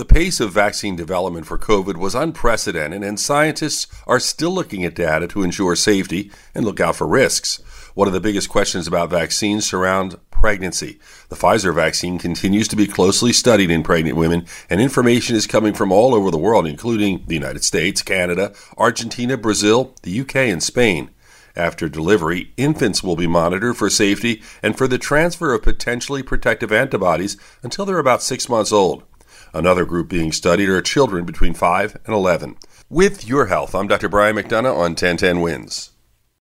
The pace of vaccine development for COVID was unprecedented, and scientists are still looking at data to ensure safety and look out for risks. One of the biggest questions about vaccines surround pregnancy. The Pfizer vaccine continues to be closely studied in pregnant women, and information is coming from all over the world, including the United States, Canada, Argentina, Brazil, the UK, and Spain. After delivery, infants will be monitored for safety and for the transfer of potentially protective antibodies until they're about six months old. Another group being studied are children between 5 and 11. With your health, I'm Dr. Brian McDonough on 1010 Wins.